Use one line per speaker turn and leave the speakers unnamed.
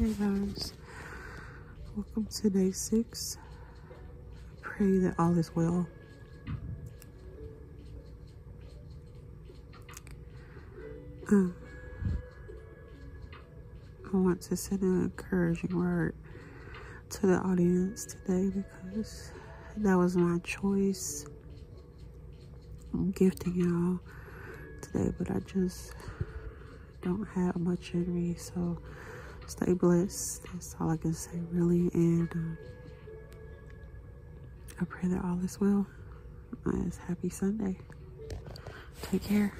Hey guys, welcome to day six. Pray that all is well. Um, I want to send an encouraging word to the audience today because that was my choice. I'm gifting y'all today, but I just don't have much in me, so stay blessed. That's all I can say, really. And um, I pray that all is well. It's happy Sunday. Take care.